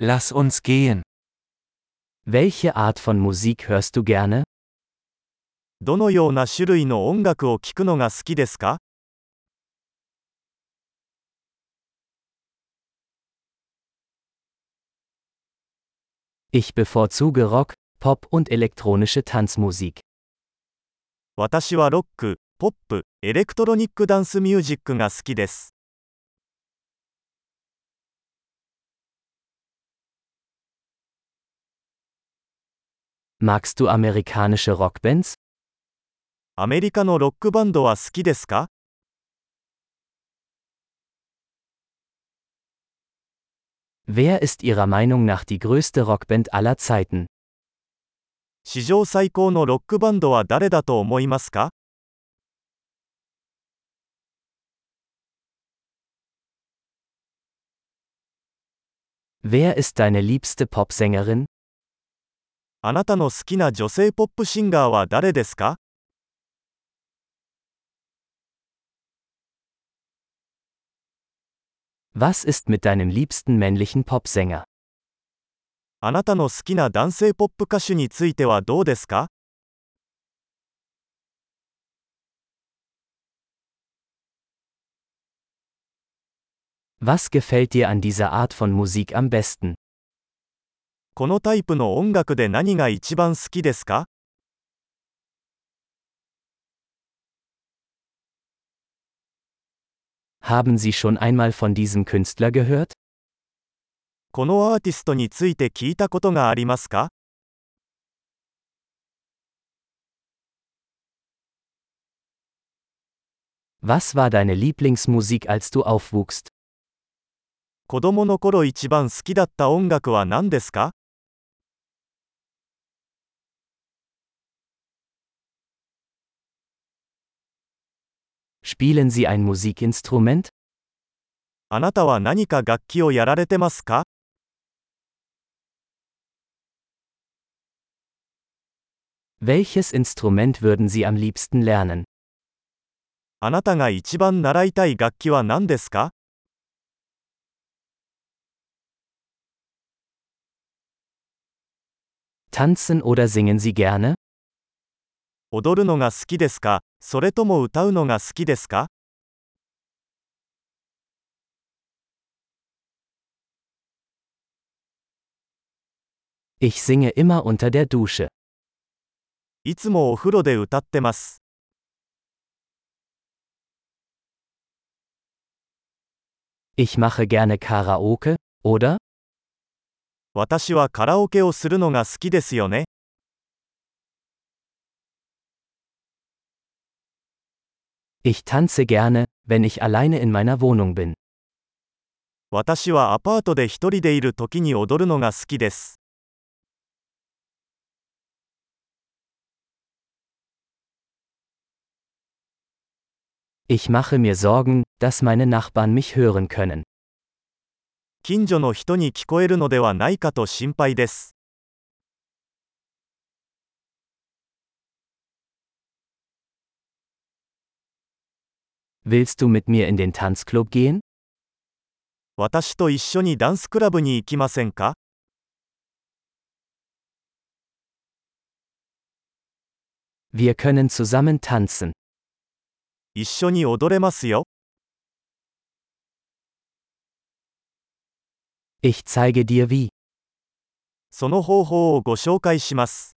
Lass uns gehen. Welche Art von Musik hörst du gerne? どのような種類の音楽を聴くのが好きですか Ich bevorzuge Rock, Pop und elektronische Tanzmusik. 私はロック、ポップ、エレクトロニックダンスミュージックが好きです。 Magst du amerikanische Rockbands? アメリカのロックバンドは好きですか Wer ist Ihrer Meinung nach die größte Rockband aller Zeiten? 史上最高のロックバンドは誰だと思いますか Wer ist deine liebste Popsängerin? あなたの好きな女性ポップシンガーは誰ですか Was ist mit deinem liebsten männlichen Popsänger? あなたの好きな男性ポップ歌手についてはどうですか Was gefällt dir an dieser Art von Musik am besten? このタイプの音楽で何が一番好きですか Haben Sie schon einmal von diesem Künstler gehört? このアーティストについて聞いたことがありますか Was war deine Lieblingsmusik, als du aufwuchst? 子供の頃一番好きだった音楽は何ですか Spielen Sie ein Musikinstrument? あなたは何か楽器をやられてますか Welches Instrument würden Sie am liebsten lernen? あなたが一番習いたい楽器は何ですか Tanzen oder singen Sie gerne? 踊るのが好きですか？それとも歌うのが好きですか？Ich singe immer unter der Dusche. いつもお風呂で歌ってます。Ich mache gerne Karaoke, oder? 私はカラオケをするのが好きですよね。Ich tanze gerne, wenn ich alleine in meiner Wohnung bin. 私はアパートで一人でいる時に踊るのが好きです。 Ich mache mir Sorgen, dass meine Nachbarn mich hören können. 近所の人に聞こえるのではないかと心配です。 Willst du mit mir in den Tanzclub gehen? 私と一緒にダンスクラブに行きませんか Wir können zusammen tanzen. 一緒に踊れますよ。 Ich zeige dir wie. その方法をご紹介します。